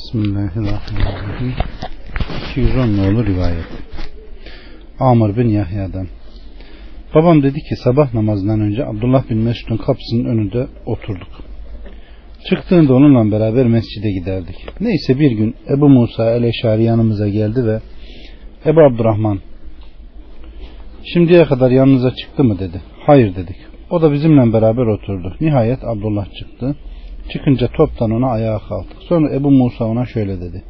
Bismillahirrahmanirrahim. 210 nolu rivayet. Amr bin Yahya'dan. Babam dedi ki sabah namazından önce Abdullah bin Mesud'un kapısının önünde oturduk. Çıktığında onunla beraber mescide giderdik. Neyse bir gün Ebu Musa el-Eşari yanımıza geldi ve Ebu Abdurrahman şimdiye kadar yanınıza çıktı mı dedi. Hayır dedik. O da bizimle beraber oturdu. Nihayet Abdullah çıktı. Çıkınca toptan ona ayağa kalktık. Sonra Ebu Musa ona şöyle dedi.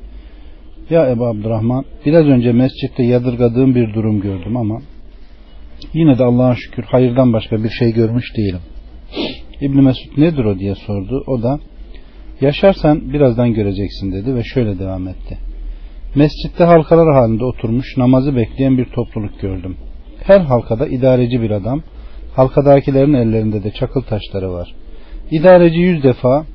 Ya Ebu Abdurrahman biraz önce mescitte yadırgadığım bir durum gördüm ama yine de Allah'a şükür hayırdan başka bir şey görmüş değilim. İbn Mesud nedir o diye sordu. O da yaşarsan birazdan göreceksin dedi ve şöyle devam etti. Mescitte halkalar halinde oturmuş namazı bekleyen bir topluluk gördüm. Her halkada idareci bir adam, halkadakilerin ellerinde de çakıl taşları var. İdareci yüz defa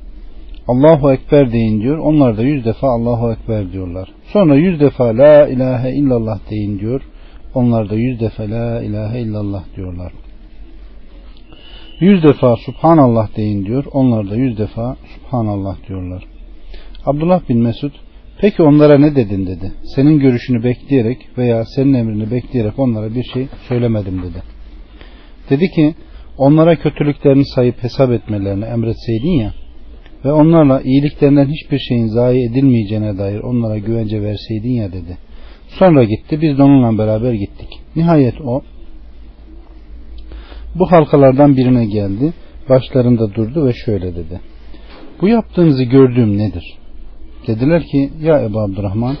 Allahu Ekber deyin diyor. Onlar da yüz defa Allahu Ekber diyorlar. Sonra yüz defa La ilahe illallah deyin diyor. Onlar da yüz defa La ilahe illallah diyorlar. Yüz defa Subhanallah deyin diyor. Onlar da yüz defa Subhanallah diyorlar. Abdullah bin Mesud peki onlara ne dedin dedi. Senin görüşünü bekleyerek veya senin emrini bekleyerek onlara bir şey söylemedim dedi. Dedi ki onlara kötülüklerini sayıp hesap etmelerini emretseydin ya ve onlarla iyiliklerinden hiçbir şeyin zayi edilmeyeceğine dair onlara güvence verseydin ya dedi. Sonra gitti biz de onunla beraber gittik. Nihayet o bu halkalardan birine geldi. Başlarında durdu ve şöyle dedi. Bu yaptığınızı gördüğüm nedir? Dediler ki ya Ebu Abdurrahman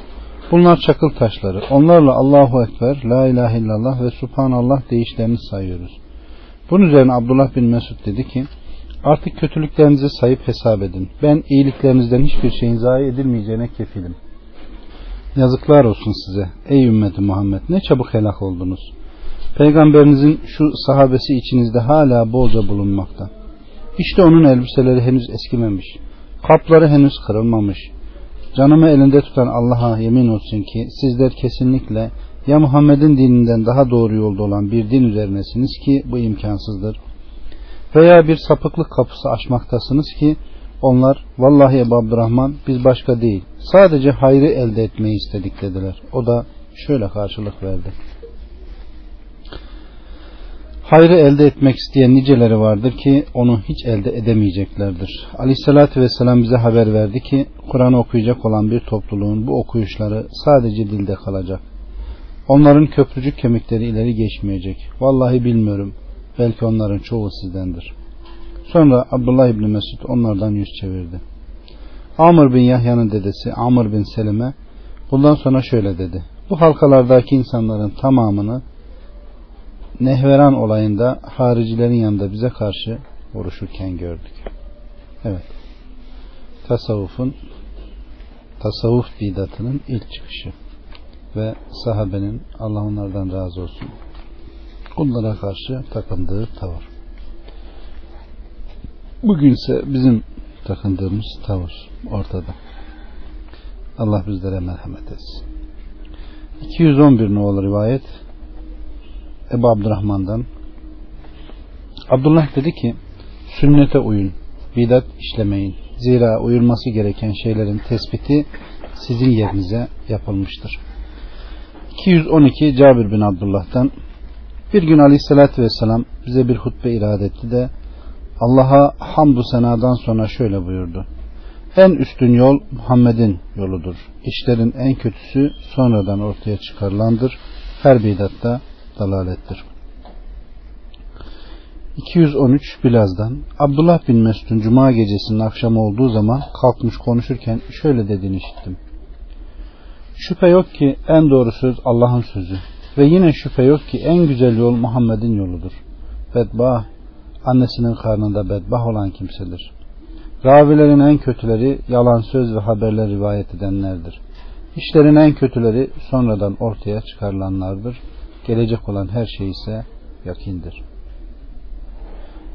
bunlar çakıl taşları. Onlarla Allahu Ekber, La ilahe illallah ve Subhanallah deyişlerini sayıyoruz. Bunun üzerine Abdullah bin Mesud dedi ki artık kötülüklerinizi sayıp hesap edin. Ben iyiliklerinizden hiçbir şeyin zayi edilmeyeceğine kefilim. Yazıklar olsun size ey ümmeti Muhammed ne çabuk helak oldunuz. Peygamberinizin şu sahabesi içinizde hala bolca bulunmakta. İşte onun elbiseleri henüz eskimemiş. Kapları henüz kırılmamış. Canımı elinde tutan Allah'a yemin olsun ki sizler kesinlikle ya Muhammed'in dininden daha doğru yolda olan bir din üzerinesiniz ki bu imkansızdır. Veya bir sapıklık kapısı açmaktasınız ki onlar vallahi Ebu Abdurrahman biz başka değil sadece hayrı elde etmeyi istedik dediler. O da şöyle karşılık verdi. Hayrı elde etmek isteyen niceleri vardır ki onu hiç elde edemeyeceklerdir. Aleyhissalatü vesselam bize haber verdi ki Kur'an'ı okuyacak olan bir topluluğun bu okuyuşları sadece dilde kalacak. Onların köprücük kemikleri ileri geçmeyecek. Vallahi bilmiyorum. Belki onların çoğu sizdendir. Sonra Abdullah İbni Mesud onlardan yüz çevirdi. Amr bin Yahya'nın dedesi Amr bin Selim'e bundan sonra şöyle dedi. Bu halkalardaki insanların tamamını Nehveran olayında haricilerin yanında bize karşı vuruşurken gördük. Evet. Tasavvufun tasavvuf bidatının ilk çıkışı ve sahabenin Allah onlardan razı olsun onlara karşı takındığı tavır. Bugünse bizim takındığımız tavır ortada. Allah bizlere merhamet etsin. 211 nolu rivayet Ebu Abdurrahman'dan Abdullah dedi ki sünnete uyun, bidat işlemeyin. Zira uyulması gereken şeylerin tespiti sizin yerinize yapılmıştır. 212 Cabir bin Abdullah'tan bir gün aleyhissalatü vesselam bize bir hutbe irade etti de Allah'a hamdü senadan sonra şöyle buyurdu. En üstün yol Muhammed'in yoludur. İşlerin en kötüsü sonradan ortaya çıkarılandır. Her bidatta dalalettir. 213 Bilaz'dan Abdullah bin Mesud'un Cuma gecesinin akşamı olduğu zaman kalkmış konuşurken şöyle dediğini işittim. Şüphe yok ki en doğru söz Allah'ın sözü ve yine şüphe yok ki en güzel yol Muhammed'in yoludur. Bedbah, annesinin karnında bedbah olan kimsedir. Ravilerin en kötüleri yalan söz ve haberler rivayet edenlerdir. İşlerin en kötüleri sonradan ortaya çıkarılanlardır. Gelecek olan her şey ise yakindir.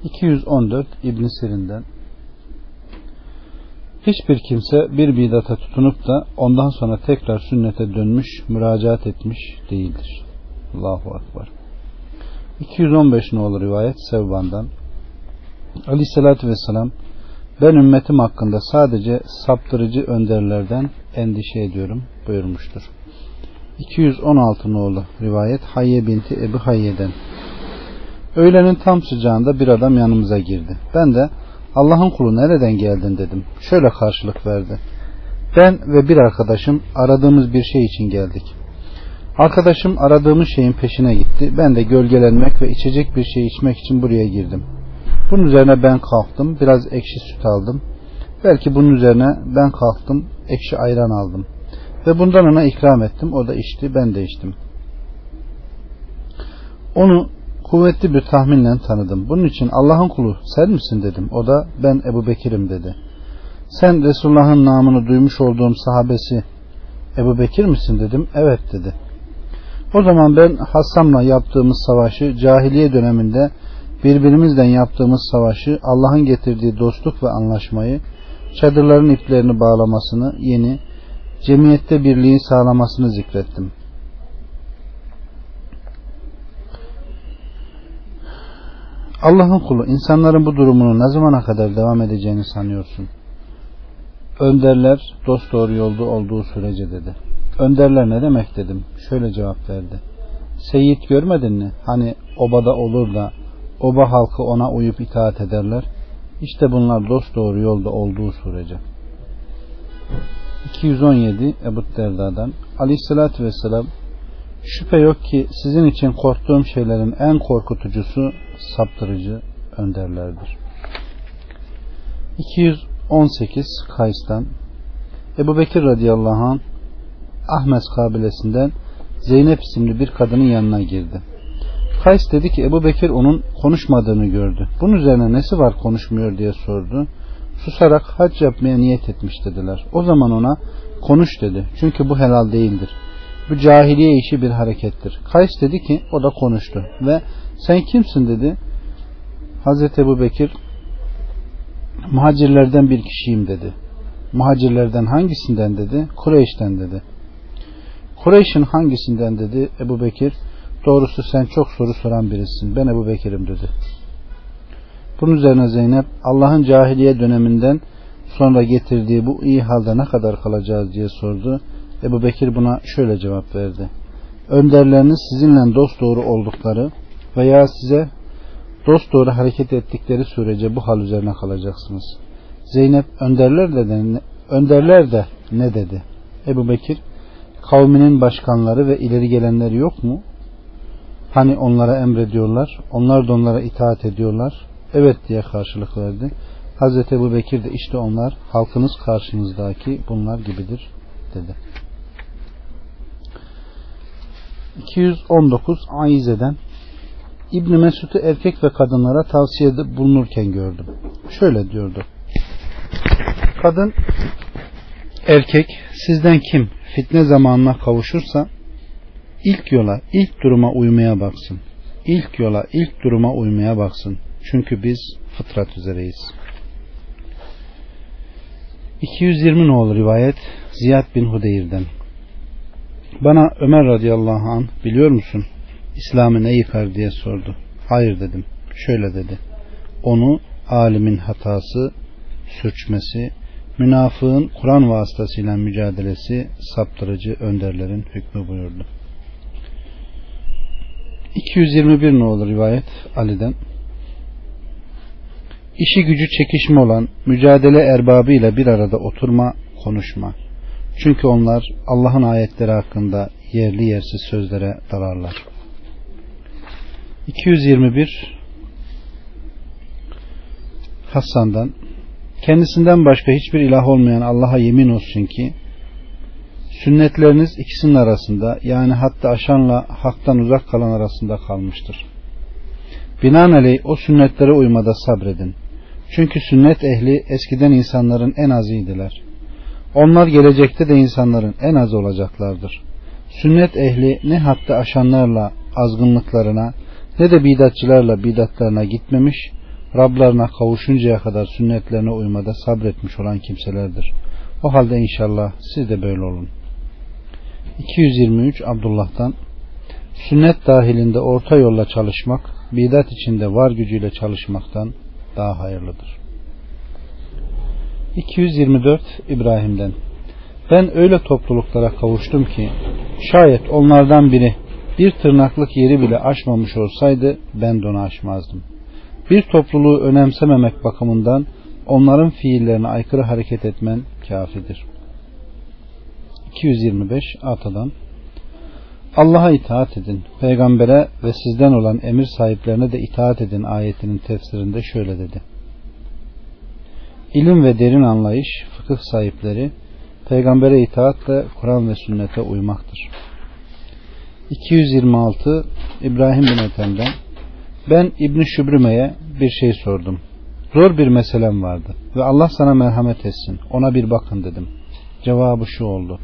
214 İbn Sirin'den Hiçbir kimse bir bidata tutunup da ondan sonra tekrar sünnete dönmüş, müracaat etmiş değildir. Allahu Akbar. 215 olur rivayet Sevban'dan. Aleyhissalatü Vesselam ben ümmetim hakkında sadece saptırıcı önderlerden endişe ediyorum buyurmuştur. 216 nolu rivayet Hayye binti Ebu Hayye'den. Öğlenin tam sıcağında bir adam yanımıza girdi. Ben de Allah'ın kulu nereden geldin dedim. Şöyle karşılık verdi. Ben ve bir arkadaşım aradığımız bir şey için geldik. Arkadaşım aradığımız şeyin peşine gitti. Ben de gölgelenmek ve içecek bir şey içmek için buraya girdim. Bunun üzerine ben kalktım. Biraz ekşi süt aldım. Belki bunun üzerine ben kalktım. Ekşi ayran aldım. Ve bundan ona ikram ettim. O da içti. Ben de içtim. Onu kuvvetli bir tahminle tanıdım. Bunun için Allah'ın kulu sen misin dedim. O da ben Ebu Bekir'im dedi. Sen Resulullah'ın namını duymuş olduğum sahabesi Ebu Bekir misin dedim. Evet dedi. O zaman ben Hassam'la yaptığımız savaşı cahiliye döneminde birbirimizden yaptığımız savaşı Allah'ın getirdiği dostluk ve anlaşmayı çadırların iplerini bağlamasını yeni cemiyette birliği sağlamasını zikrettim. Allah'ın kulu insanların bu durumunu ne zamana kadar devam edeceğini sanıyorsun? Önderler dost doğru yolda olduğu sürece dedi. Önderler ne demek dedim. Şöyle cevap verdi. Seyit görmedin mi? Hani obada olur da oba halkı ona uyup itaat ederler. İşte bunlar dost doğru yolda olduğu sürece. 217 Ebu Derda'dan Aleyhisselatü Vesselam Şüphe yok ki sizin için korktuğum şeylerin en korkutucusu saptırıcı önderlerdir. 218 Kays'tan Ebu Bekir radıyallahu anh Ahmet kabilesinden Zeynep isimli bir kadının yanına girdi. Kays dedi ki Ebu Bekir onun konuşmadığını gördü. Bunun üzerine nesi var konuşmuyor diye sordu. Susarak hac yapmaya niyet etmiş dediler. O zaman ona konuş dedi. Çünkü bu helal değildir. Bu cahiliye işi bir harekettir. Kays dedi ki o da konuştu ve sen kimsin dedi. Hazreti Ebu Bekir muhacirlerden bir kişiyim dedi. Muhacirlerden hangisinden dedi? Kureyş'ten dedi. Kureyş'in hangisinden dedi? Ebu Bekir doğrusu sen çok soru soran birisin. Ben Ebu Bekir'im dedi. Bunun üzerine Zeynep Allah'ın cahiliye döneminden sonra getirdiği bu iyi halde ne kadar kalacağız diye sordu. Ebu Bekir buna şöyle cevap verdi. Önderleriniz sizinle dost doğru oldukları veya size dost doğru hareket ettikleri sürece bu hal üzerine kalacaksınız. Zeynep önderler de, önderler de ne dedi? Ebu Bekir kavminin başkanları ve ileri gelenleri yok mu? Hani onlara emrediyorlar, onlar da onlara itaat ediyorlar. Evet diye karşılık verdi. Hazreti Ebu Bekir de işte onlar halkınız karşınızdaki bunlar gibidir dedi. 219 Aize'den İbn Mesud'u erkek ve kadınlara tavsiyede bulunurken gördüm. Şöyle diyordu. Kadın erkek sizden kim fitne zamanına kavuşursa ilk yola, ilk duruma uymaya baksın. İlk yola, ilk duruma uymaya baksın. Çünkü biz fıtrat üzereyiz. 220 nolu rivayet Ziyad bin Hudeyr'den. Bana Ömer radıyallahu an biliyor musun? İslam'ı ne yıkar diye sordu. Hayır dedim. Şöyle dedi. Onu alimin hatası, sürçmesi, münafığın Kur'an vasıtasıyla mücadelesi, saptırıcı önderlerin hükmü buyurdu. 221 ne olur rivayet Ali'den. İşi gücü çekişme olan mücadele erbabıyla bir arada oturma, konuşma. Çünkü onlar Allah'ın ayetleri hakkında yerli yersiz sözlere dalarlar. 221 Hasan'dan kendisinden başka hiçbir ilah olmayan Allah'a yemin olsun ki sünnetleriniz ikisinin arasında yani hatta aşanla haktan uzak kalan arasında kalmıştır. Binaenaleyh o sünnetlere uymada sabredin. Çünkü sünnet ehli eskiden insanların en azıydılar. Onlar gelecekte de insanların en az olacaklardır. Sünnet ehli ne hatta aşanlarla azgınlıklarına ne de bidatçılarla bidatlarına gitmemiş, Rablarına kavuşuncaya kadar sünnetlerine uymada sabretmiş olan kimselerdir. O halde inşallah siz de böyle olun. 223 Abdullah'tan Sünnet dahilinde orta yolla çalışmak, bidat içinde var gücüyle çalışmaktan daha hayırlıdır. 224 İbrahim'den Ben öyle topluluklara kavuştum ki şayet onlardan biri bir tırnaklık yeri bile aşmamış olsaydı ben de onu aşmazdım. Bir topluluğu önemsememek bakımından onların fiillerine aykırı hareket etmen kafidir. 225 Atadan Allah'a itaat edin, peygambere ve sizden olan emir sahiplerine de itaat edin ayetinin tefsirinde şöyle dedi. İlim ve derin anlayış, fıkıh sahipleri, peygambere itaatle Kur'an ve sünnete uymaktır. 226 İbrahim bin Ethem'den Ben İbni Şübrüme'ye bir şey sordum. Zor bir meselem vardı ve Allah sana merhamet etsin. Ona bir bakın dedim. Cevabı şu oldu.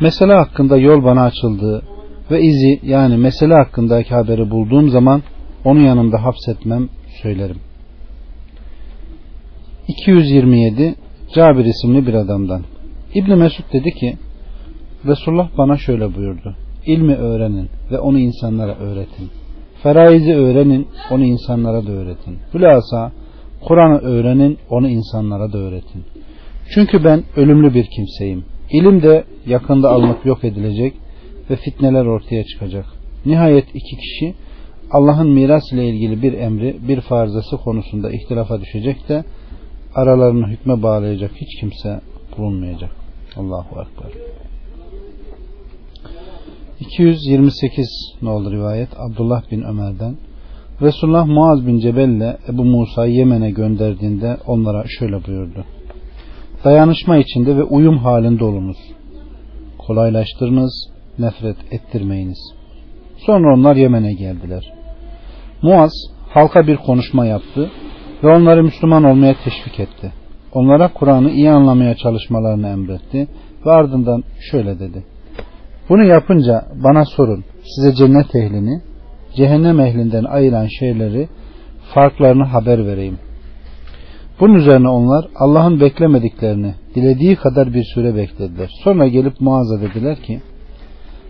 Mesele hakkında yol bana açıldı ve izi yani mesele hakkındaki haberi bulduğum zaman onu yanımda hapsetmem söylerim. 227 Cabir isimli bir adamdan. İbni Mesud dedi ki Resulullah bana şöyle buyurdu. İlmi öğrenin ve onu insanlara öğretin. Feraizi öğrenin, onu insanlara da öğretin. Hülasa Kur'an'ı öğrenin, onu insanlara da öğretin. Çünkü ben ölümlü bir kimseyim. İlim de yakında alınıp yok edilecek ve fitneler ortaya çıkacak. Nihayet iki kişi Allah'ın miras ile ilgili bir emri, bir farzası konusunda ihtilafa düşecek de aralarını hükme bağlayacak hiç kimse bulunmayacak. Allahu Ekber. 228 ne rivayet? Abdullah bin Ömer'den. Resulullah Muaz bin Cebel ile Ebu Musa'yı Yemen'e gönderdiğinde onlara şöyle buyurdu. Dayanışma içinde ve uyum halinde olunuz. Kolaylaştırınız, nefret ettirmeyiniz. Sonra onlar Yemen'e geldiler. Muaz halka bir konuşma yaptı ve onları Müslüman olmaya teşvik etti. Onlara Kur'an'ı iyi anlamaya çalışmalarını emretti ve ardından şöyle dedi. Bunu yapınca bana sorun. Size cennet ehlini, cehennem ehlinden ayıran şeyleri, farklarını haber vereyim. Bunun üzerine onlar Allah'ın beklemediklerini dilediği kadar bir süre beklediler. Sonra gelip Muaz'a dediler ki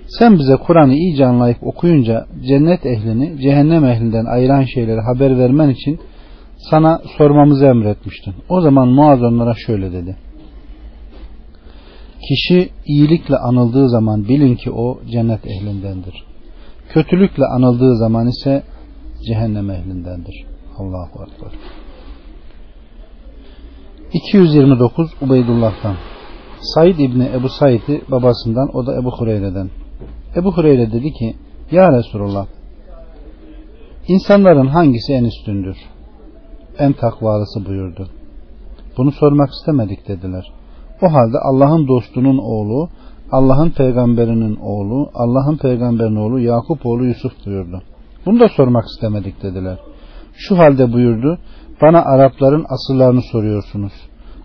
sen bize Kur'an'ı iyice anlayıp okuyunca cennet ehlini cehennem ehlinden ayıran şeyleri haber vermen için sana sormamızı emretmiştin. O zaman Muaz onlara şöyle dedi. Kişi iyilikle anıldığı zaman bilin ki o cennet ehlindendir. Kötülükle anıldığı zaman ise cehennem ehlindendir. Allahu Ekber. 229 Ubeydullah'tan Said İbni Ebu Said'i babasından o da Ebu Hureyre'den. Ebu Hureyre dedi ki Ya Resulullah insanların hangisi en üstündür? En takvalısı buyurdu. Bunu sormak istemedik dediler. O halde Allah'ın dostunun oğlu, Allah'ın peygamberinin oğlu, Allah'ın peygamberinin oğlu Yakup oğlu Yusuf buyurdu. Bunu da sormak istemedik dediler. Şu halde buyurdu, bana Arapların asıllarını soruyorsunuz.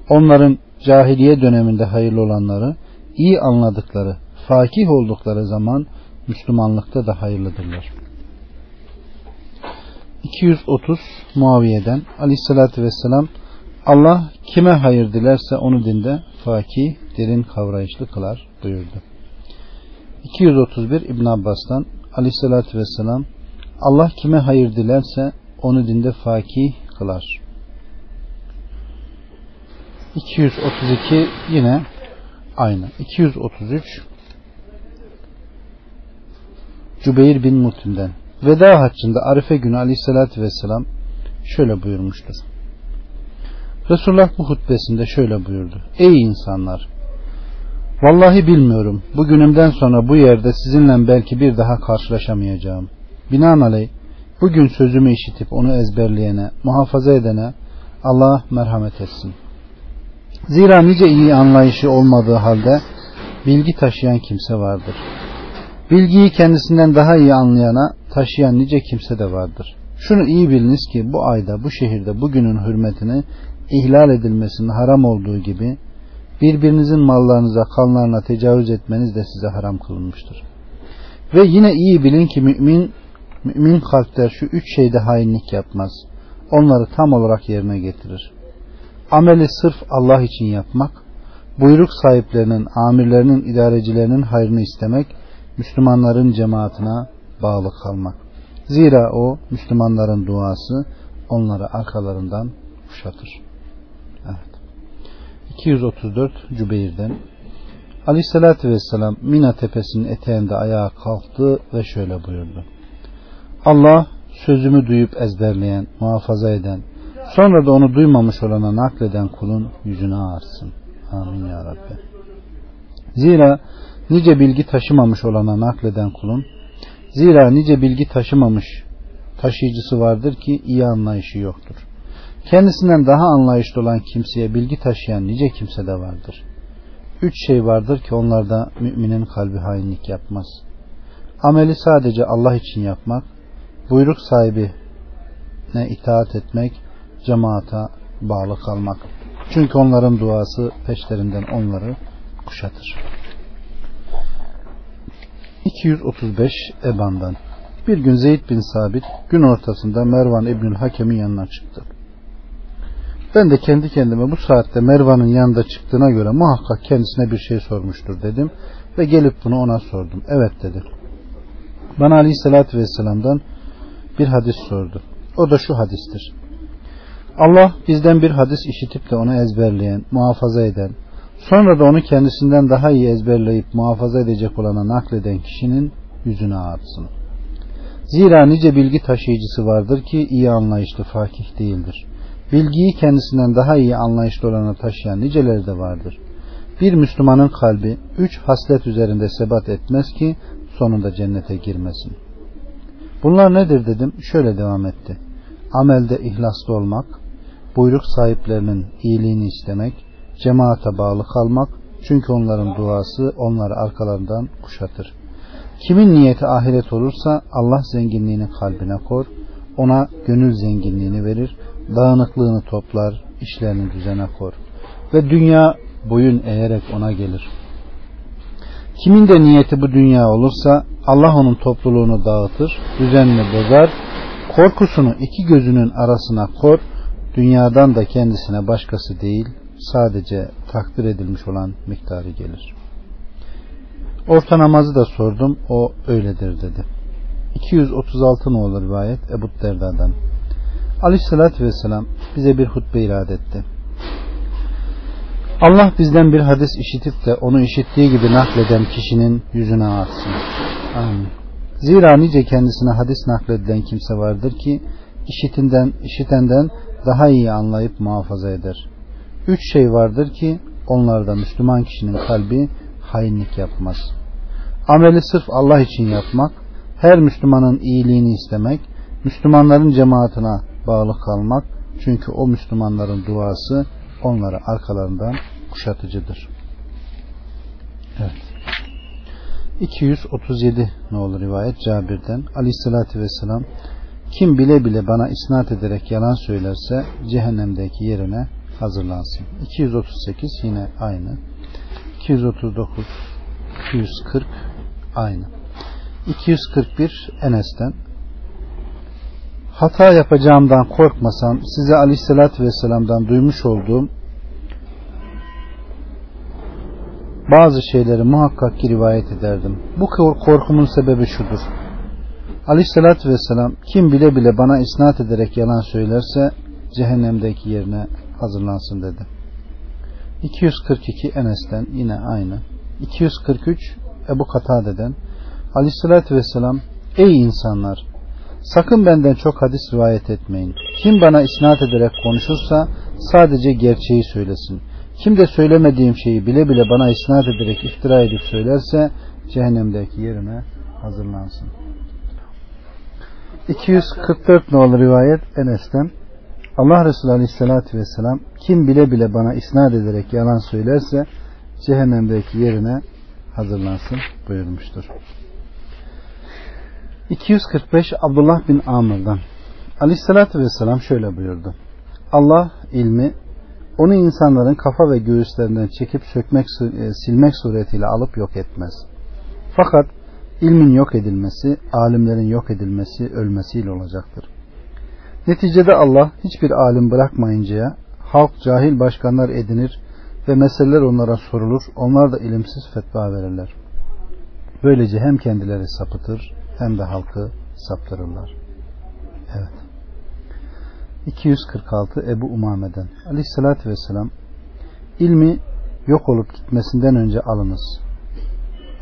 Onların cahiliye döneminde hayırlı olanları, iyi anladıkları, fakih oldukları zaman Müslümanlıkta da hayırlıdırlar. 230 Muaviye'den Aleyhisselatü Vesselam Allah kime hayır dilerse onu dinde fakih, derin kavrayışlı kılar buyurdu. 231 İbn Abbas'tan Aleyhisselatü Vesselam Allah kime hayır dilerse onu dinde fakih kılar. 232 yine aynı. 233 Cübeyr bin Mutim'den Veda haccında Arife günü aleyhissalatü vesselam şöyle buyurmuştur. Resulullah bu hutbesinde şöyle buyurdu. Ey insanlar! Vallahi bilmiyorum. Bugünümden sonra bu yerde sizinle belki bir daha karşılaşamayacağım. Binaenaleyh bugün sözümü işitip onu ezberleyene, muhafaza edene Allah merhamet etsin. Zira nice iyi anlayışı olmadığı halde bilgi taşıyan kimse vardır. Bilgiyi kendisinden daha iyi anlayana taşıyan nice kimse de vardır. Şunu iyi biliniz ki bu ayda, bu şehirde bugünün hürmetine ihlal edilmesinin haram olduğu gibi birbirinizin mallarınıza, kanlarına tecavüz etmeniz de size haram kılınmıştır. Ve yine iyi bilin ki mümin mümin kalpler şu üç şeyde hainlik yapmaz. Onları tam olarak yerine getirir. Ameli sırf Allah için yapmak, buyruk sahiplerinin, amirlerinin, idarecilerinin hayrını istemek, Müslümanların cemaatine bağlı kalmak. Zira o Müslümanların duası onları arkalarından kuşatır. Evet. 234 Cübeyr'den Aleyhissalatü Vesselam Mina tepesinin eteğinde ayağa kalktı ve şöyle buyurdu. Allah sözümü duyup ezberleyen, muhafaza eden, sonra da onu duymamış olana nakleden kulun yüzüne ağırsın. Amin ya Rabbi. Zira nice bilgi taşımamış olana nakleden kulun, zira nice bilgi taşımamış taşıyıcısı vardır ki iyi anlayışı yoktur. Kendisinden daha anlayışlı olan kimseye bilgi taşıyan nice kimse de vardır. Üç şey vardır ki onlarda müminin kalbi hainlik yapmaz. Ameli sadece Allah için yapmak, buyruk sahibi ne itaat etmek, cemaata bağlı kalmak. Çünkü onların duası peşlerinden onları kuşatır. 235 Eban'dan Bir gün Zeyd bin Sabit gün ortasında Mervan İbnül Hakem'in yanına çıktı. Ben de kendi kendime bu saatte Mervan'ın yanında çıktığına göre muhakkak kendisine bir şey sormuştur dedim ve gelip bunu ona sordum. Evet dedi. Bana Aleyhisselatü Vesselam'dan bir hadis sordu. O da şu hadistir. Allah bizden bir hadis işitip de onu ezberleyen, muhafaza eden, sonra da onu kendisinden daha iyi ezberleyip muhafaza edecek olana nakleden kişinin yüzüne ağırsın. Zira nice bilgi taşıyıcısı vardır ki iyi anlayışlı fakih değildir. Bilgiyi kendisinden daha iyi anlayışlı olana taşıyan niceleri de vardır. Bir Müslümanın kalbi üç haslet üzerinde sebat etmez ki sonunda cennete girmesin. Bunlar nedir dedim. Şöyle devam etti. Amelde ihlaslı olmak, buyruk sahiplerinin iyiliğini istemek, cemaate bağlı kalmak, çünkü onların duası onları arkalarından kuşatır. Kimin niyeti ahiret olursa Allah zenginliğini kalbine kor, ona gönül zenginliğini verir, dağınıklığını toplar, işlerini düzene kor. Ve dünya boyun eğerek ona gelir. Kimin de niyeti bu dünya olursa Allah onun topluluğunu dağıtır, düzenini bozar, korkusunu iki gözünün arasına kor, dünyadan da kendisine başkası değil, sadece takdir edilmiş olan miktarı gelir. Orta namazı da sordum, o öyledir dedi. 236 ne olur rivayet Ebu Derda'dan. Aleyhissalatü Vesselam bize bir hutbe irade etti. Allah bizden bir hadis işitip de onu işittiği gibi nakleden kişinin yüzüne atsın. Amin. Zira nice kendisine hadis nakledilen kimse vardır ki işitinden, işitenden daha iyi anlayıp muhafaza eder. Üç şey vardır ki onlarda Müslüman kişinin kalbi hainlik yapmaz. Ameli sırf Allah için yapmak, her Müslümanın iyiliğini istemek, Müslümanların cemaatine bağlı kalmak, çünkü o Müslümanların duası onları arkalarından kuşatıcıdır. Evet. 237 ne olur rivayet Cabir'den Aleyhisselatü Vesselam kim bile bile bana isnat ederek yalan söylerse cehennemdeki yerine hazırlansın. 238 yine aynı. 239 240 aynı. 241 Enes'ten hata yapacağımdan korkmasam size aleyhissalatü vesselam'dan duymuş olduğum bazı şeyleri muhakkak ki rivayet ederdim. Bu korkumun sebebi şudur. Aleyhissalatü vesselam kim bile bile bana isnat ederek yalan söylerse cehennemdeki yerine hazırlansın dedi. 242 Enes'ten yine aynı. 243 Ebu Katade'den Aleyhissalatü vesselam Ey insanlar sakın benden çok hadis rivayet etmeyin. Kim bana isnat ederek konuşursa sadece gerçeği söylesin. Kim de söylemediğim şeyi bile bile bana isnat ederek iftira edip söylerse cehennemdeki yerine hazırlansın. 244 nolu rivayet Enes'ten Allah Resulü Aleyhisselatü Vesselam kim bile bile bana isnat ederek yalan söylerse cehennemdeki yerine hazırlansın buyurmuştur. 245 Abdullah bin Amr'dan Aleyhisselatü Vesselam şöyle buyurdu. Allah ilmi onu insanların kafa ve göğüslerinden çekip sökmek, e, silmek suretiyle alıp yok etmez. Fakat ilmin yok edilmesi, alimlerin yok edilmesi, ölmesiyle olacaktır. Neticede Allah hiçbir alim bırakmayıncaya halk cahil başkanlar edinir ve meseleler onlara sorulur. Onlar da ilimsiz fetva verirler. Böylece hem kendileri sapıtır hem de halkı saptırırlar. Evet. 246 Ebu Umame'den Aleyhissalatü Vesselam ilmi yok olup gitmesinden önce alınız.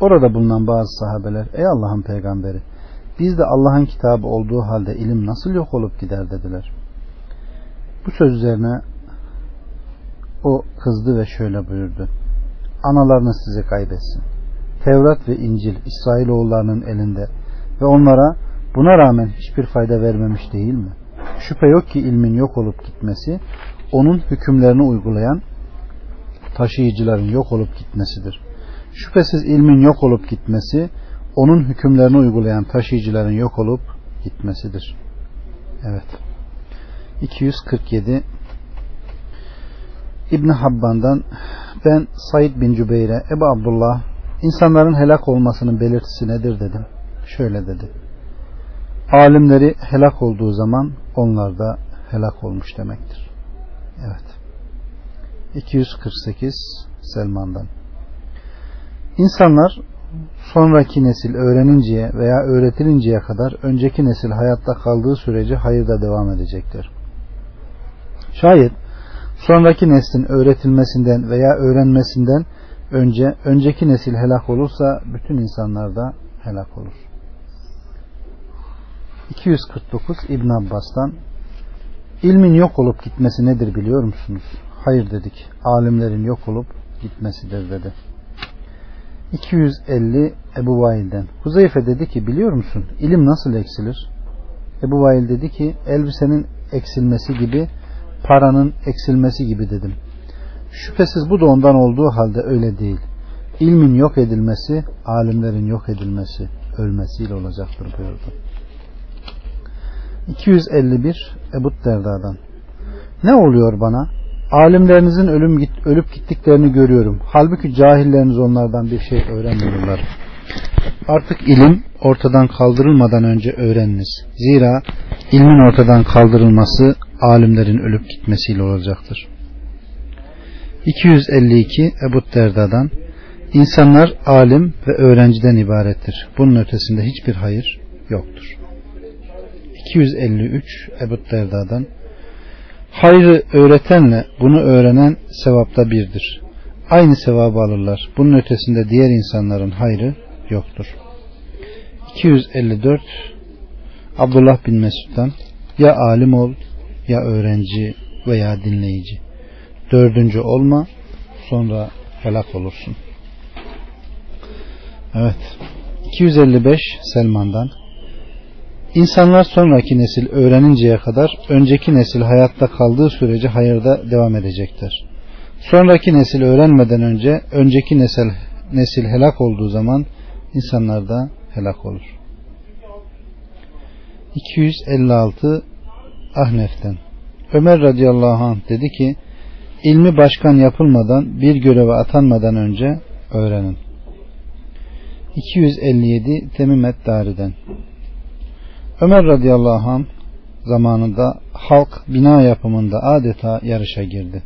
Orada bulunan bazı sahabeler ey Allah'ın peygamberi biz de Allah'ın kitabı olduğu halde ilim nasıl yok olup gider dediler. Bu söz üzerine o kızdı ve şöyle buyurdu. Analarınız sizi kaybetsin. Tevrat ve İncil İsrailoğullarının elinde ve onlara buna rağmen hiçbir fayda vermemiş değil mi? Şüphe yok ki ilmin yok olup gitmesi onun hükümlerini uygulayan taşıyıcıların yok olup gitmesidir. Şüphesiz ilmin yok olup gitmesi onun hükümlerini uygulayan taşıyıcıların yok olup gitmesidir. Evet. 247 İbn Habban'dan ben Said bin Cübeyr'e Ebu Abdullah insanların helak olmasının belirtisi nedir dedim. Şöyle dedi. Alimleri helak olduğu zaman onlar da helak olmuş demektir. Evet. 248 Selman'dan. İnsanlar sonraki nesil öğreninceye veya öğretilinceye kadar önceki nesil hayatta kaldığı sürece hayırda devam edecektir. Şayet sonraki neslin öğretilmesinden veya öğrenmesinden önce önceki nesil helak olursa bütün insanlar da helak olur. 249 İbn Abbas'tan ilmin yok olup gitmesi nedir biliyor musunuz? Hayır dedik. Alimlerin yok olup gitmesidir dedi. 250 Ebu Vail'den. Huzeyfe dedi ki biliyor musun ilim nasıl eksilir? Ebu Vail dedi ki elbisenin eksilmesi gibi paranın eksilmesi gibi dedim. Şüphesiz bu da ondan olduğu halde öyle değil. İlmin yok edilmesi, alimlerin yok edilmesi, ölmesiyle olacaktır buyurdu. 251 Ebu Derda'dan. Ne oluyor bana? Alimlerinizin ölüm ölüp gittiklerini görüyorum. Halbuki cahilleriniz onlardan bir şey öğrenmiyorlar. Artık ilim ortadan kaldırılmadan önce öğreniniz. Zira ilmin ortadan kaldırılması alimlerin ölüp gitmesiyle olacaktır. 252 Ebu Derda'dan İnsanlar alim ve öğrenciden ibarettir. Bunun ötesinde hiçbir hayır yoktur. 253 Ebu Derda'dan Hayrı öğretenle bunu öğrenen sevapta birdir. Aynı sevabı alırlar. Bunun ötesinde diğer insanların hayrı yoktur. 254 Abdullah bin Mesud'dan ya alim ol ya öğrenci veya dinleyici. Dördüncü olma sonra helak olursun. Evet. 255 Selman'dan İnsanlar sonraki nesil öğreninceye kadar önceki nesil hayatta kaldığı sürece hayırda devam edecektir. Sonraki nesil öğrenmeden önce önceki nesil, nesil helak olduğu zaman insanlar da helak olur. 256 Ahnef'ten Ömer radıyallahu anh dedi ki ilmi başkan yapılmadan bir göreve atanmadan önce öğrenin. 257 Temimet Dari'den Ömer radıyallahu anh zamanında halk bina yapımında adeta yarışa girdi.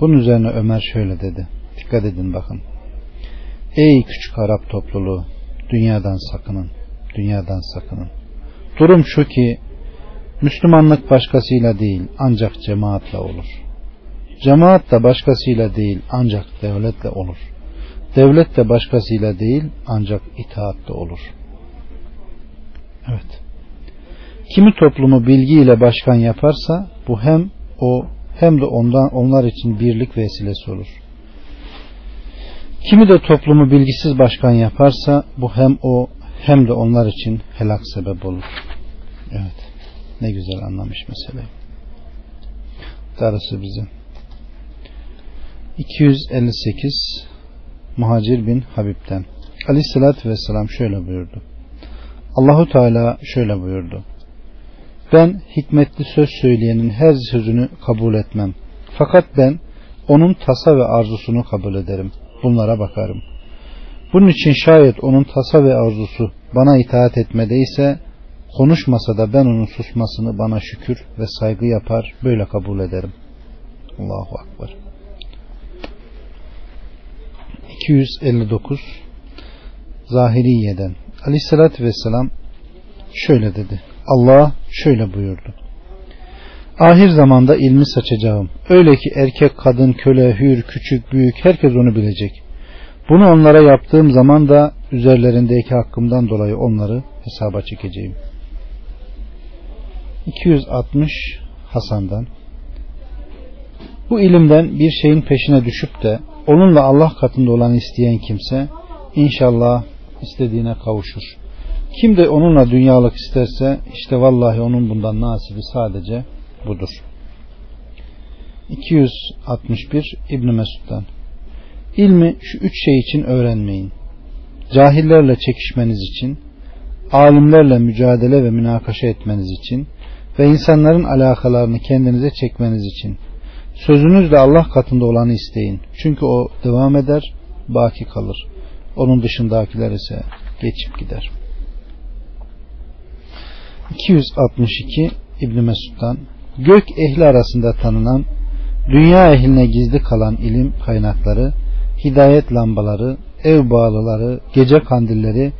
Bunun üzerine Ömer şöyle dedi. Dikkat edin bakın. Ey küçük Arap topluluğu dünyadan sakının. Dünyadan sakının. Durum şu ki Müslümanlık başkasıyla değil ancak cemaatle olur. Cemaat da başkasıyla değil ancak devletle olur. Devlet de başkasıyla değil ancak itaatle olur.'' Evet. Kimi toplumu bilgiyle başkan yaparsa bu hem o hem de ondan onlar için birlik vesilesi olur. Kimi de toplumu bilgisiz başkan yaparsa bu hem o hem de onlar için helak sebep olur. Evet. Ne güzel anlamış meseleyi. Darısı bize. 258 Muhacir bin Habib'den Aleyhissalatü Vesselam şöyle buyurdu. Allahu Teala şöyle buyurdu. Ben hikmetli söz söyleyenin her sözünü kabul etmem. Fakat ben onun tasa ve arzusunu kabul ederim. Bunlara bakarım. Bunun için şayet onun tasa ve arzusu bana itaat etmedeyse konuşmasa da ben onun susmasını bana şükür ve saygı yapar böyle kabul ederim. Allahu Akbar. 259 Zahiriye'den Aleyhissalatü vesselam şöyle dedi. Allah şöyle buyurdu. Ahir zamanda ilmi saçacağım. Öyle ki erkek, kadın, köle, hür, küçük, büyük herkes onu bilecek. Bunu onlara yaptığım zaman da üzerlerindeki hakkımdan dolayı onları hesaba çekeceğim. 260 Hasan'dan Bu ilimden bir şeyin peşine düşüp de onunla Allah katında olan isteyen kimse inşallah istediğine kavuşur. Kim de onunla dünyalık isterse işte vallahi onun bundan nasibi sadece budur. 261 İbn Mesud'dan İlmi şu üç şey için öğrenmeyin. Cahillerle çekişmeniz için, alimlerle mücadele ve münakaşa etmeniz için ve insanların alakalarını kendinize çekmeniz için. Sözünüzle Allah katında olanı isteyin. Çünkü o devam eder, baki kalır. Onun dışındakiler ise geçip gider. 262 İbn Mesud'dan Gök ehli arasında tanınan dünya ehline gizli kalan ilim kaynakları, hidayet lambaları, ev bağlıları, gece kandilleri,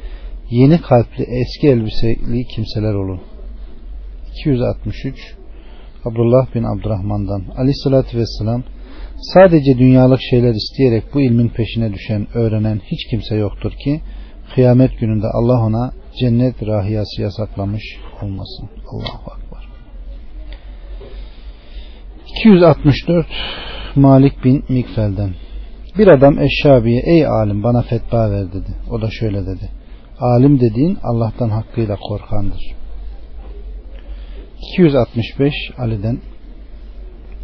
yeni kalpli eski elbiseli kimseler olun. 263 Abdullah bin Abdurrahman'dan Aleyhissalatü Vesselam sadece dünyalık şeyler isteyerek bu ilmin peşine düşen, öğrenen hiç kimse yoktur ki kıyamet gününde Allah ona cennet rahiyası yasaklamış olmasın. Allahu Akbar. 264 Malik bin Mikfel'den bir adam Eşşabi'ye ey alim bana fetva ver dedi. O da şöyle dedi. Alim dediğin Allah'tan hakkıyla korkandır. 265 Ali'den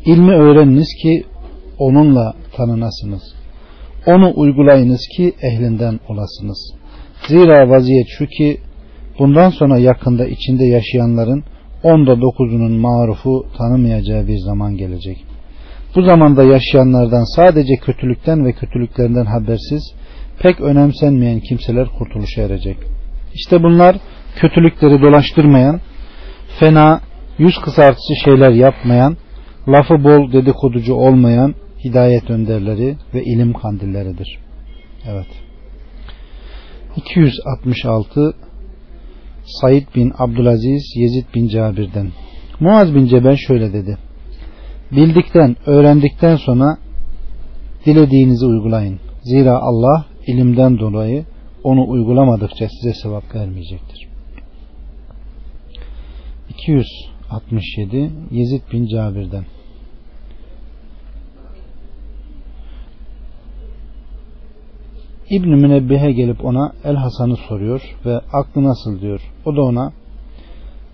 İlmi öğreniniz ki onunla tanınasınız. Onu uygulayınız ki ehlinden olasınız. Zira vaziyet şu ki bundan sonra yakında içinde yaşayanların onda dokuzunun marufu tanımayacağı bir zaman gelecek. Bu zamanda yaşayanlardan sadece kötülükten ve kötülüklerinden habersiz pek önemsenmeyen kimseler kurtuluşa erecek. İşte bunlar kötülükleri dolaştırmayan, fena, yüz kısartıcı şeyler yapmayan, lafı bol dedikoducu olmayan hidayet önderleri ve ilim kandilleridir. Evet. 266 Said bin Abdülaziz Yezid bin Cabir'den Muaz bin Cebel şöyle dedi. Bildikten, öğrendikten sonra dilediğinizi uygulayın. Zira Allah ilimden dolayı onu uygulamadıkça size sevap vermeyecektir. 267 Yezid bin Cabir'den İbn Münebbihe gelip ona El Hasan'ı soruyor ve aklı nasıl diyor. O da ona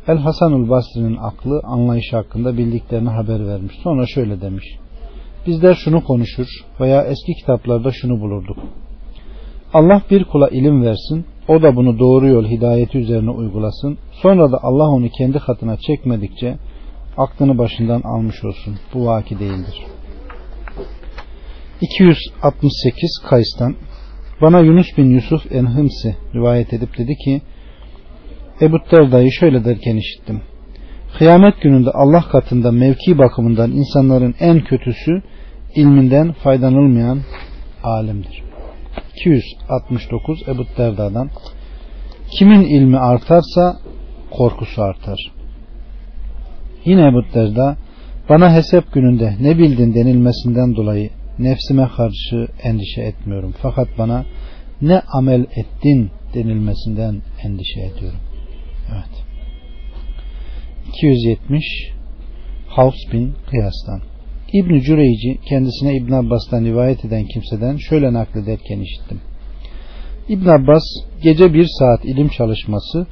El Hasanul Basri'nin aklı anlayışı hakkında bildiklerini haber vermiş. Sonra şöyle demiş. Bizler şunu konuşur veya eski kitaplarda şunu bulurduk. Allah bir kula ilim versin, o da bunu doğru yol hidayeti üzerine uygulasın. Sonra da Allah onu kendi katına çekmedikçe aklını başından almış olsun. Bu vaki değildir. 268 Kays'tan bana Yunus bin Yusuf Enhimsi rivayet edip dedi ki Ebu Derda'yı şöyle derken işittim. Kıyamet gününde Allah katında mevki bakımından insanların en kötüsü ilminden faydalanılmayan alimdir. 269 Ebu Derda'dan Kimin ilmi artarsa korkusu artar. Yine Ebu Derda bana hesap gününde ne bildin denilmesinden dolayı nefsime karşı endişe etmiyorum. Fakat bana ne amel ettin denilmesinden endişe ediyorum. Evet. 270 Havs bin Kıyas'tan İbn Cüreyci kendisine İbn Abbas'tan rivayet eden kimseden şöyle naklederken işittim. İbn Abbas gece bir saat ilim çalışması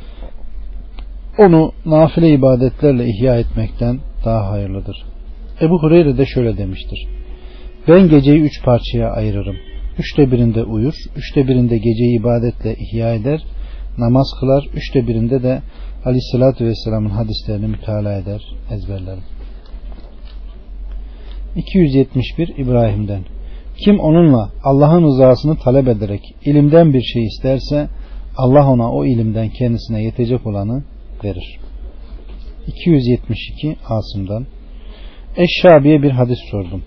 onu nafile ibadetlerle ihya etmekten daha hayırlıdır. Ebu Hureyre de şöyle demiştir. Ben geceyi üç parçaya ayırırım. Üçte birinde uyur, üçte birinde geceyi ibadetle ihya eder, namaz kılar, üçte birinde de Aleyhisselatü Vesselam'ın hadislerini mütalaa eder, ezberlerim. 271 İbrahim'den Kim onunla Allah'ın rızasını talep ederek ilimden bir şey isterse Allah ona o ilimden kendisine yetecek olanı verir. 272 Asım'dan Eşşabi'ye bir hadis sordum.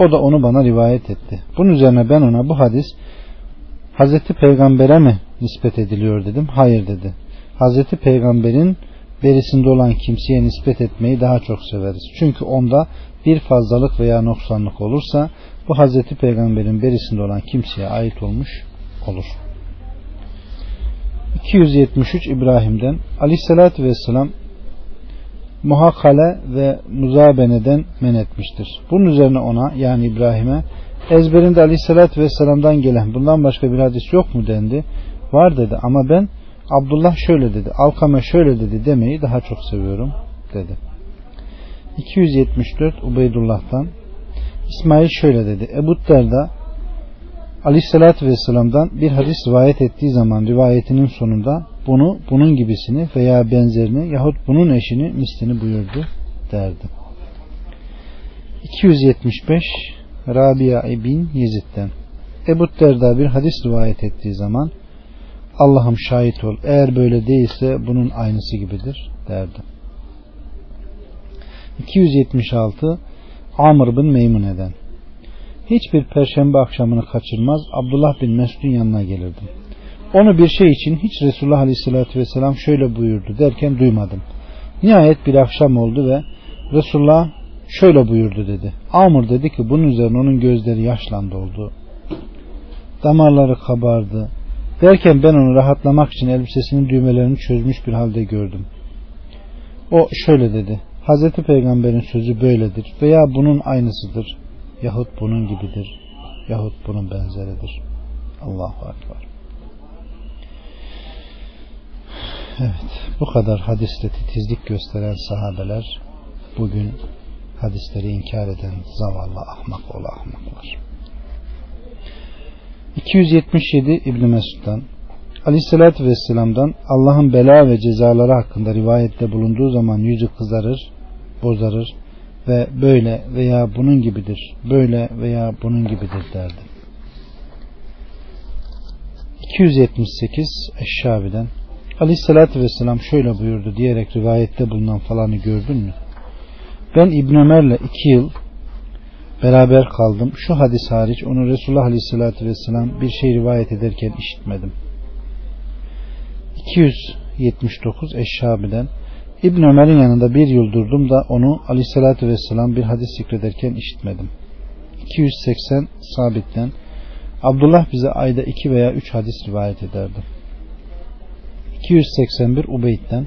O da onu bana rivayet etti. Bunun üzerine ben ona bu hadis Hazreti Peygamber'e mi nispet ediliyor dedim. Hayır dedi. Hazreti Peygamber'in berisinde olan kimseye nispet etmeyi daha çok severiz. Çünkü onda bir fazlalık veya noksanlık olursa bu Hazreti Peygamber'in berisinde olan kimseye ait olmuş olur. 273 İbrahim'den Aleyhisselatü Vesselam muhakkale ve muzabeneden men etmiştir. Bunun üzerine ona yani İbrahim'e ezberinde Aleyhisselatü Vesselam'dan gelen bundan başka bir hadis yok mu dendi. Var dedi ama ben Abdullah şöyle dedi, Alkame şöyle dedi demeyi daha çok seviyorum dedi. 274 Ubeydullah'tan İsmail şöyle dedi. Ebu Derda Aleyhisselatü Vesselam'dan bir hadis rivayet ettiği zaman rivayetinin sonunda bunu, bunun gibisini veya benzerini yahut bunun eşini mislini buyurdu derdi. 275 Rabia bin Yezid'den Ebu Derda bir hadis rivayet ettiği zaman Allah'ım şahit ol eğer böyle değilse bunun aynısı gibidir derdi. 276 Amr bin Meymune'den Hiçbir perşembe akşamını kaçırmaz Abdullah bin Mesud'un yanına gelirdim. Onu bir şey için hiç Resulullah Aleyhisselatü Vesselam şöyle buyurdu derken duymadım. Nihayet bir akşam oldu ve Resulullah şöyle buyurdu dedi. Amr dedi ki bunun üzerine onun gözleri yaşlandı oldu. Damarları kabardı. Derken ben onu rahatlamak için elbisesinin düğmelerini çözmüş bir halde gördüm. O şöyle dedi. Hazreti Peygamber'in sözü böyledir veya bunun aynısıdır yahut bunun gibidir yahut bunun benzeridir. Allahu Akbar. Evet, bu kadar hadiste titizlik gösteren sahabeler bugün hadisleri inkar eden zavallı ahmak ola ahmaklar. 277 İbn Mesud'dan Aleyhisselatü Vesselam'dan Allah'ın bela ve cezaları hakkında rivayette bulunduğu zaman yüzü kızarır, bozarır ve böyle veya bunun gibidir, böyle veya bunun gibidir derdi. 278 Eşşabi'den Aleyhisselatü Vesselam şöyle buyurdu diyerek rivayette bulunan falanı gördün mü? Ben İbn Ömer'le iki yıl beraber kaldım. Şu hadis hariç onu Resulullah Aleyhisselatü Vesselam bir şey rivayet ederken işitmedim. 279 Eşşabi'den İbn Ömer'in yanında bir yıl durdum da onu aleyhissalatü vesselam bir hadis zikrederken işitmedim. 280 sabitten Abdullah bize ayda iki veya üç hadis rivayet ederdi. 281 Ubeyd'den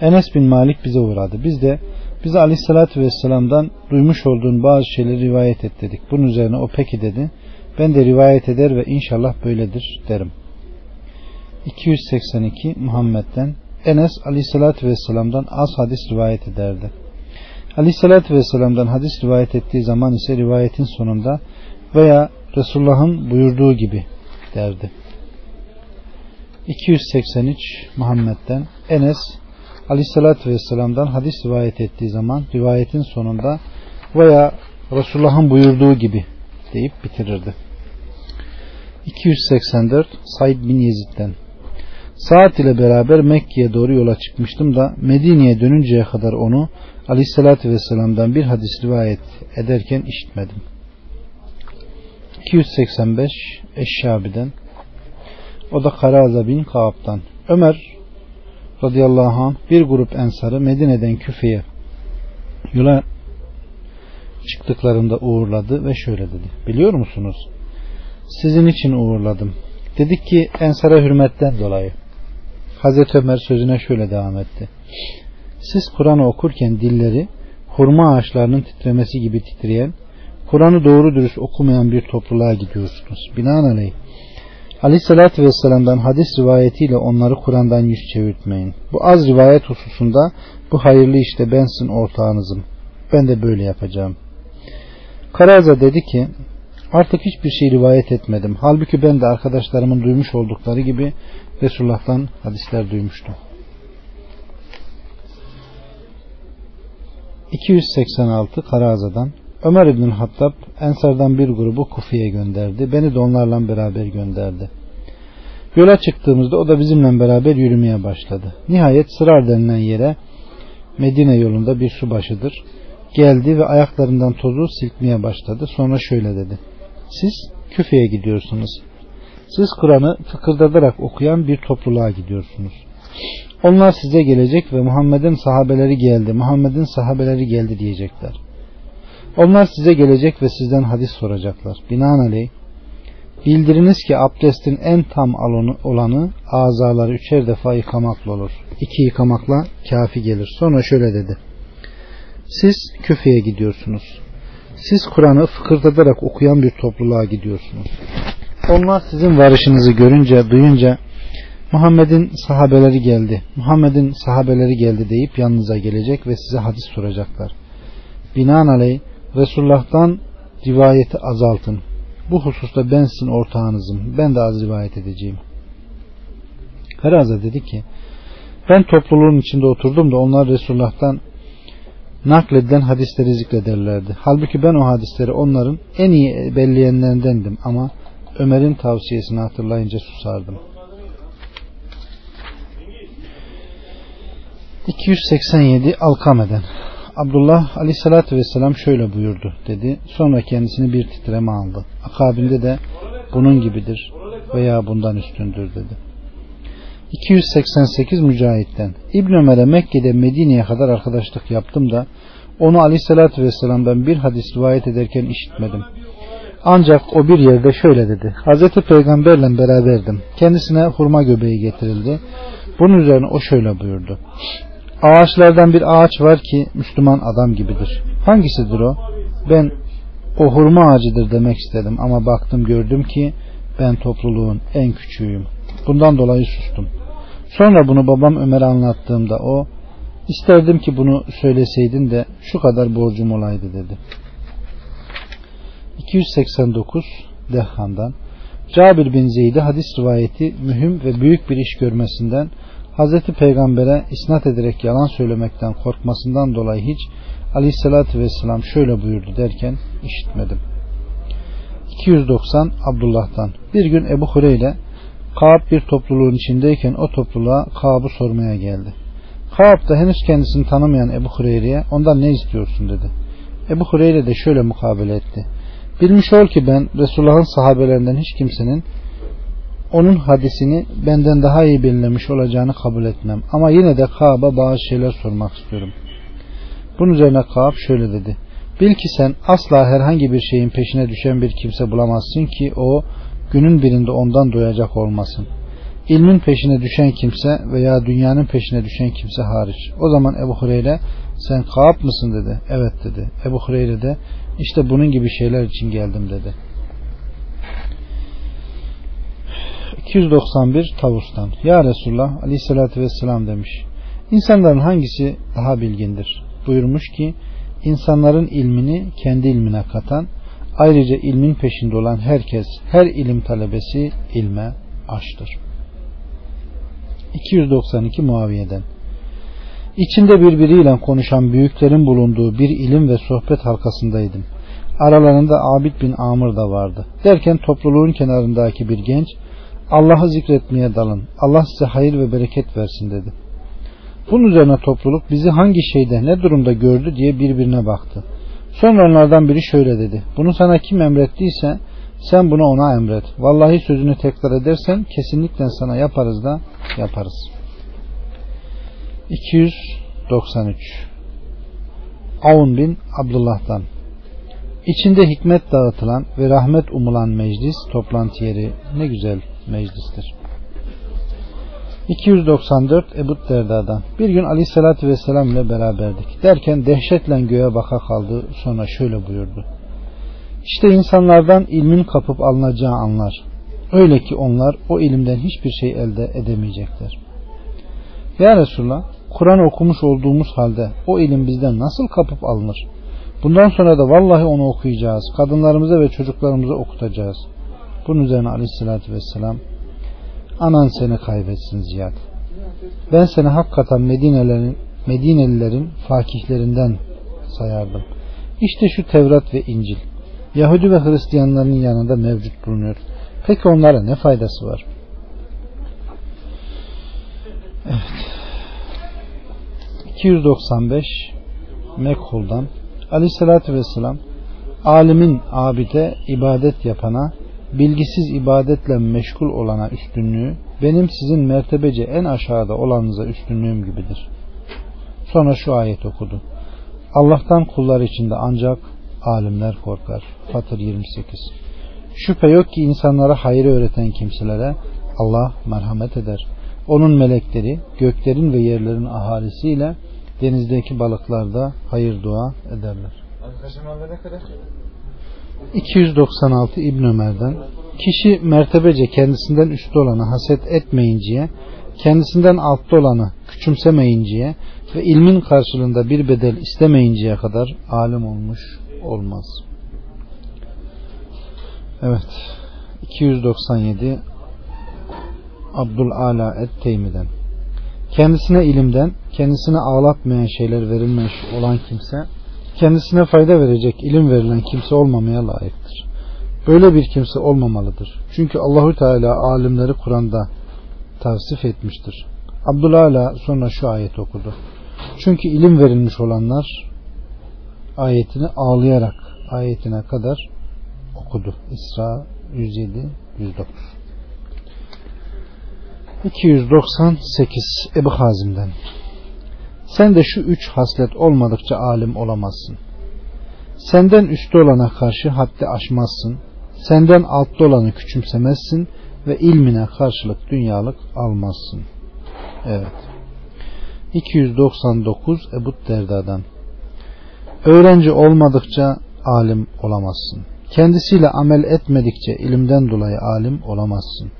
Enes bin Malik bize uğradı. Biz de bize aleyhissalatü vesselam'dan duymuş olduğun bazı şeyleri rivayet et dedik. Bunun üzerine o peki dedi. Ben de rivayet eder ve inşallah böyledir derim. 282 Muhammed'den Enes aleyhissalatü vesselam'dan az hadis rivayet ederdi. Aleyhissalatü vesselam'dan hadis rivayet ettiği zaman ise rivayetin sonunda veya Resulullah'ın buyurduğu gibi derdi. 283 Muhammed'den Enes Aleyhissalatü Vesselam'dan hadis rivayet ettiği zaman rivayetin sonunda veya Resulullah'ın buyurduğu gibi deyip bitirirdi. 284 Said bin Yezid'den Saat ile beraber Mekke'ye doğru yola çıkmıştım da Medine'ye dönünceye kadar onu Aleyhisselatü Vesselam'dan bir hadis rivayet ederken işitmedim. 285 Eşşabi'den o da Karaza bin Kaab'dan Ömer radıyallahu anh bir grup ensarı Medine'den Küfe'ye yola çıktıklarında uğurladı ve şöyle dedi. Biliyor musunuz? Sizin için uğurladım. Dedik ki ensara hürmetten dolayı. Hazreti Ömer sözüne şöyle devam etti. Siz Kur'an'ı okurken dilleri hurma ağaçlarının titremesi gibi titreyen, Kur'an'ı doğru dürüst okumayan bir topluluğa gidiyorsunuz. Binaenaleyh Aleyhisselatü Vesselam'dan hadis rivayetiyle onları Kur'an'dan yüz çevirtmeyin. Bu az rivayet hususunda bu hayırlı işte ben sizin ortağınızım. Ben de böyle yapacağım. Karaza dedi ki artık hiçbir şey rivayet etmedim. Halbuki ben de arkadaşlarımın duymuş oldukları gibi Resulullah'tan hadisler duymuştum. 286 Karaza'dan Ömer İbn Hattab Ensar'dan bir grubu Kufi'ye gönderdi. Beni de onlarla beraber gönderdi. Yola çıktığımızda o da bizimle beraber yürümeye başladı. Nihayet Sırar denilen yere Medine yolunda bir su başıdır. Geldi ve ayaklarından tozu silkmeye başladı. Sonra şöyle dedi. Siz Küfe'ye gidiyorsunuz. Siz Kur'an'ı fıkırdadarak okuyan bir topluluğa gidiyorsunuz. Onlar size gelecek ve Muhammed'in sahabeleri geldi, Muhammed'in sahabeleri geldi diyecekler. Onlar size gelecek ve sizden hadis soracaklar. Binaenaleyh bildiriniz ki abdestin en tam olanı azaları üçer defa yıkamakla olur. İki yıkamakla kafi gelir. Sonra şöyle dedi. Siz küfeye gidiyorsunuz. Siz Kur'an'ı fıkırdatarak okuyan bir topluluğa gidiyorsunuz. Onlar sizin varışınızı görünce, duyunca Muhammed'in sahabeleri geldi, Muhammed'in sahabeleri geldi deyip yanınıza gelecek ve size hadis soracaklar. Binaenaleyh Resulullah'tan rivayeti azaltın. Bu hususta ben sizin ortağınızım. Ben de az rivayet edeceğim. Heraza dedi ki ben topluluğun içinde oturdum da onlar Resulullah'tan nakledilen hadisleri zikrederlerdi. Halbuki ben o hadisleri onların en iyi belleyenlerindendim ama Ömer'in tavsiyesini hatırlayınca susardım. 287 Alkame'den Abdullah aleyhissalatü vesselam şöyle buyurdu dedi. Sonra kendisini bir titreme aldı. Akabinde de bunun gibidir veya bundan üstündür dedi. 288 Mücahit'ten İbn Ömer'e Mekke'de Medine'ye kadar arkadaşlık yaptım da onu aleyhissalatü vesselam'dan bir hadis rivayet ederken işitmedim. Ancak o bir yerde şöyle dedi. Hazreti Peygamberle beraberdim. Kendisine hurma göbeği getirildi. Bunun üzerine o şöyle buyurdu. Ağaçlardan bir ağaç var ki Müslüman adam gibidir. Hangisidir o? Ben o hurma ağacıdır demek istedim ama baktım gördüm ki ben topluluğun en küçüğüyüm. Bundan dolayı sustum. Sonra bunu babam Ömer'e anlattığımda o isterdim ki bunu söyleseydin de şu kadar borcum olaydı dedi. 289 Dehhan'dan Cabir bin Zeyd'e hadis rivayeti mühim ve büyük bir iş görmesinden Hazreti Peygamber'e isnat ederek yalan söylemekten korkmasından dolayı hiç aleyhissalatü vesselam şöyle buyurdu derken işitmedim. 290 Abdullah'tan bir gün Ebu Hureyre Kaab bir topluluğun içindeyken o topluluğa Kaab'ı sormaya geldi. Kaab da henüz kendisini tanımayan Ebu Hureyre'ye ondan ne istiyorsun dedi. Ebu Hureyre de şöyle mukabele etti. Bilmiş ol ki ben Resulullah'ın sahabelerinden hiç kimsenin onun hadisini benden daha iyi belirlemiş olacağını kabul etmem. Ama yine de Kaab'a bazı şeyler sormak istiyorum. Bunun üzerine Kaab şöyle dedi. Bil ki sen asla herhangi bir şeyin peşine düşen bir kimse bulamazsın ki o günün birinde ondan doyacak olmasın. İlmin peşine düşen kimse veya dünyanın peşine düşen kimse hariç. O zaman Ebu Hureyre sen Kaab mısın dedi. Evet dedi. Ebu Hureyre de işte bunun gibi şeyler için geldim dedi. 291 Tavus'tan Ya Resulullah aleyhissalatü vesselam demiş İnsanların hangisi daha bilgindir? Buyurmuş ki insanların ilmini kendi ilmine katan ayrıca ilmin peşinde olan herkes her ilim talebesi ilme açtır. 292 Muaviye'den İçinde birbiriyle konuşan büyüklerin bulunduğu bir ilim ve sohbet halkasındaydım. Aralarında Abid bin Amr da vardı. Derken topluluğun kenarındaki bir genç Allah'ı zikretmeye dalın. Allah size hayır ve bereket versin dedi. Bunun üzerine topluluk bizi hangi şeyde ne durumda gördü diye birbirine baktı. Sonra onlardan biri şöyle dedi. Bunu sana kim emrettiyse sen bunu ona emret. Vallahi sözünü tekrar edersen kesinlikle sana yaparız da yaparız. 293 Avun bin Abdullah'tan İçinde hikmet dağıtılan ve rahmet umulan meclis toplantı yeri ne güzel meclistir. 294 Ebu Derda'dan Bir gün aleyhissalatü vesselam ile beraberdik. Derken dehşetle göğe baka kaldı. Sonra şöyle buyurdu. İşte insanlardan ilmin kapıp alınacağı anlar. Öyle ki onlar o ilimden hiçbir şey elde edemeyecekler. Ya Resulallah Kur'an okumuş olduğumuz halde o ilim bizden nasıl kapıp alınır? Bundan sonra da vallahi onu okuyacağız. Kadınlarımıza ve çocuklarımıza okutacağız. Bunun üzerine aleyhissalatü vesselam anan seni kaybetsin Ziyad. Ben seni hakikaten Medinelerin, Medinelilerin fakihlerinden sayardım. İşte şu Tevrat ve İncil. Yahudi ve Hristiyanların yanında mevcut bulunuyor. Peki onlara ne faydası var? Evet. 295 Mekhol'dan Aleyhissalatü Vesselam alimin abide ibadet yapana bilgisiz ibadetle meşgul olana üstünlüğü benim sizin mertebece en aşağıda olanınıza üstünlüğüm gibidir. Sonra şu ayet okudu. Allah'tan kullar içinde ancak alimler korkar. Fatır 28 Şüphe yok ki insanlara hayrı öğreten kimselere Allah merhamet eder. Onun melekleri göklerin ve yerlerin ahalisiyle denizdeki balıklarda hayır dua ederler. 296 İbn Ömer'den Kişi mertebece kendisinden üstte olanı haset etmeyinceye, kendisinden altta olanı küçümsemeyinceye ve ilmin karşılığında bir bedel istemeyinceye kadar alim olmuş olmaz. Evet. 297 Abdul Ala et-Teymi'den Kendisine ilimden, kendisine ağlatmayan şeyler verilmiş olan kimse, kendisine fayda verecek ilim verilen kimse olmamaya layıktır. Böyle bir kimse olmamalıdır. Çünkü Allahü Teala alimleri Kur'an'da tavsif etmiştir. Abdullah sonra şu ayet okudu. Çünkü ilim verilmiş olanlar ayetini ağlayarak ayetine kadar okudu. İsra 107 109 298 Ebu Hazim'den Sen de şu üç haslet olmadıkça alim olamazsın. Senden üstte olana karşı haddi aşmazsın. Senden altta olanı küçümsemezsin ve ilmine karşılık dünyalık almazsın. Evet. 299 Ebu Derda'dan Öğrenci olmadıkça alim olamazsın. Kendisiyle amel etmedikçe ilimden dolayı alim olamazsın.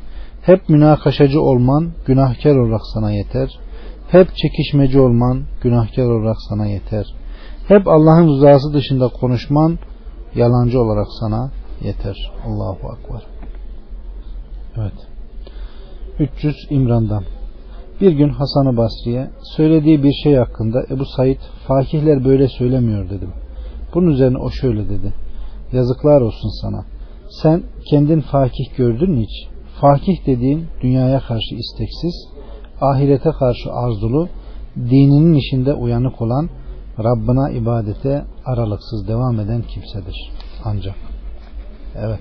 Hep münakaşacı olman günahkar olarak sana yeter. Hep çekişmeci olman günahkar olarak sana yeter. Hep Allah'ın rızası dışında konuşman yalancı olarak sana yeter. Allahu Akbar. Evet. 300 İmran'dan. Bir gün Hasan-ı Basri'ye söylediği bir şey hakkında Ebu Said fakihler böyle söylemiyor dedim. Bunun üzerine o şöyle dedi. Yazıklar olsun sana. Sen kendin fakih gördün mü hiç? Fakih dediğin dünyaya karşı isteksiz, ahirete karşı arzulu, dininin işinde uyanık olan, Rabbına ibadete aralıksız devam eden kimsedir. Ancak. Evet.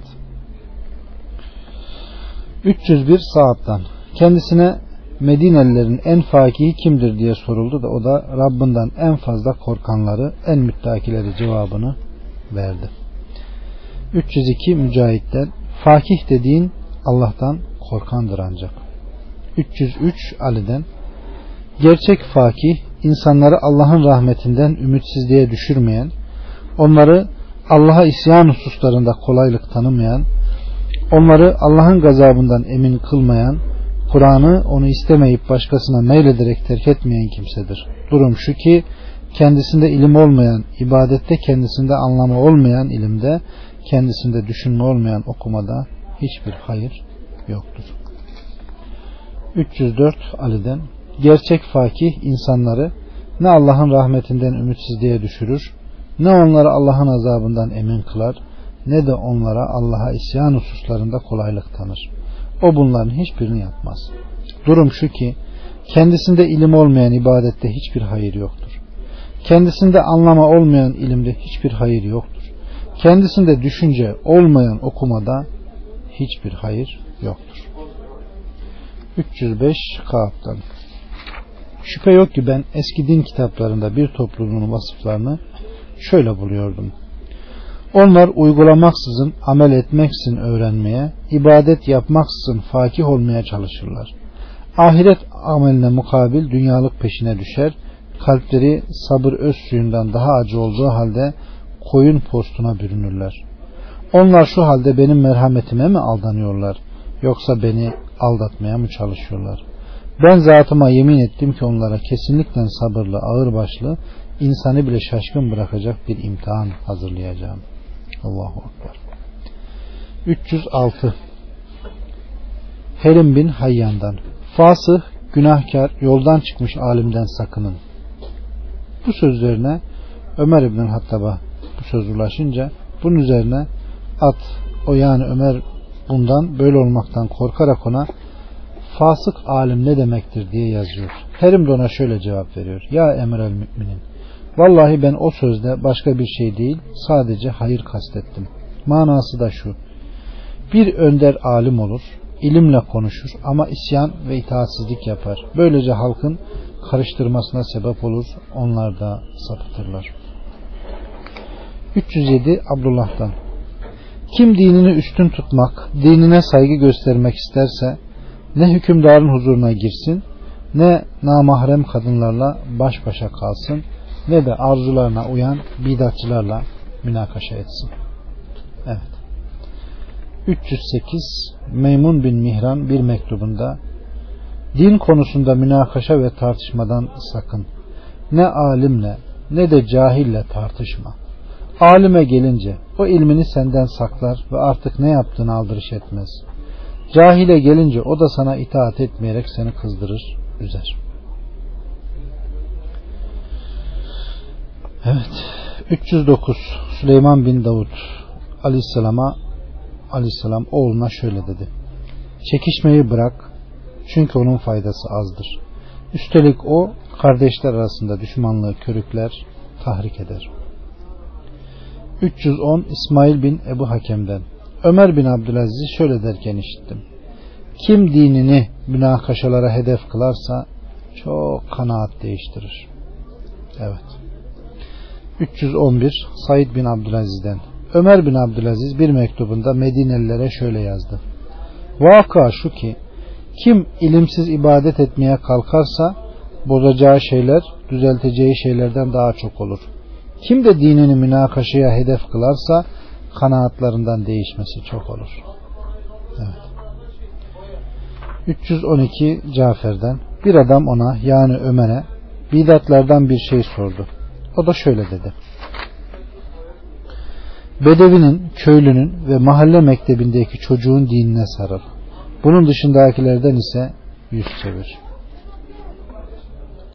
301 Saat'tan kendisine Medinelilerin en fakihi kimdir diye soruldu da o da Rabbinden en fazla korkanları, en müttakileri cevabını verdi. 302 Mücahit'ten fakih dediğin Allah'tan korkandır ancak. 303 Ali'den gerçek fakih insanları Allah'ın rahmetinden ümitsizliğe düşürmeyen, onları Allah'a isyan hususlarında kolaylık tanımayan, onları Allah'ın gazabından emin kılmayan, Kur'an'ı onu istemeyip başkasına meylederek terk etmeyen kimsedir. Durum şu ki kendisinde ilim olmayan, ibadette kendisinde anlamı olmayan ilimde, kendisinde düşünme olmayan okumada hiçbir hayır yoktur. 304 Ali'den Gerçek fakih insanları ne Allah'ın rahmetinden ümitsizliğe düşürür, ne onları Allah'ın azabından emin kılar, ne de onlara Allah'a isyan hususlarında kolaylık tanır. O bunların hiçbirini yapmaz. Durum şu ki, kendisinde ilim olmayan ibadette hiçbir hayır yoktur. Kendisinde anlama olmayan ilimde hiçbir hayır yoktur. Kendisinde düşünce olmayan okumada hiçbir hayır yoktur. 305 Kaap'tan Şüphe yok ki ben eski din kitaplarında bir topluluğun vasıflarını şöyle buluyordum. Onlar uygulamaksızın, amel etmeksizin öğrenmeye, ibadet yapmaksızın fakih olmaya çalışırlar. Ahiret ameline mukabil dünyalık peşine düşer, kalpleri sabır öz suyundan daha acı olduğu halde koyun postuna bürünürler. Onlar şu halde benim merhametime mi aldanıyorlar, yoksa beni aldatmaya mı çalışıyorlar? Ben zatıma yemin ettim ki onlara kesinlikle sabırlı, ağırbaşlı, insanı bile şaşkın bırakacak bir imtihan hazırlayacağım. Allahu Akbar. 306 Herim bin Hayyan'dan Fasıh, günahkar, yoldan çıkmış alimden sakının. Bu sözlerine Ömer İbn Hattab'a bu söz ulaşınca bunun üzerine at o yani Ömer bundan böyle olmaktan korkarak ona fasık alim ne demektir diye yazıyor. Herim de ona şöyle cevap veriyor. Ya emir el müminin Vallahi ben o sözde başka bir şey değil sadece hayır kastettim. Manası da şu. Bir önder alim olur, ilimle konuşur ama isyan ve itaatsizlik yapar. Böylece halkın karıştırmasına sebep olur, onlar da sapıtırlar. 307 Abdullah'tan Kim dinini üstün tutmak, dinine saygı göstermek isterse ne hükümdarın huzuruna girsin, ne namahrem kadınlarla baş başa kalsın, ne de arzularına uyan bidatçılarla münakaşa etsin. Evet. 308 Meymun bin Mihran bir mektubunda din konusunda münakaşa ve tartışmadan sakın. Ne alimle ne de cahille tartışma. Alime gelince o ilmini senden saklar ve artık ne yaptığını aldırış etmez. Cahile gelince o da sana itaat etmeyerek seni kızdırır, üzer. Evet. 309 Süleyman bin Davud Aleyhisselam'a Aleyhisselam oğluna şöyle dedi. Çekişmeyi bırak çünkü onun faydası azdır. Üstelik o kardeşler arasında düşmanlığı körükler, tahrik eder. 310 İsmail bin Ebu Hakem'den Ömer bin Abdülaziz'i şöyle derken işittim. Kim dinini münakaşalara hedef kılarsa çok kanaat değiştirir. Evet. 311 Said bin Abdülaziz'den Ömer bin Abdülaziz bir mektubunda Medinelilere şöyle yazdı. Vaka şu ki kim ilimsiz ibadet etmeye kalkarsa bozacağı şeyler düzelteceği şeylerden daha çok olur. Kim de dinini münakaşaya hedef kılarsa kanaatlarından değişmesi çok olur. Evet. 312 Cafer'den bir adam ona yani Ömer'e bidatlardan bir şey sordu. O da şöyle dedi. Bedevinin, köylünün ve mahalle mektebindeki çocuğun dinine sarıl. Bunun dışındakilerden ise yüz çevir.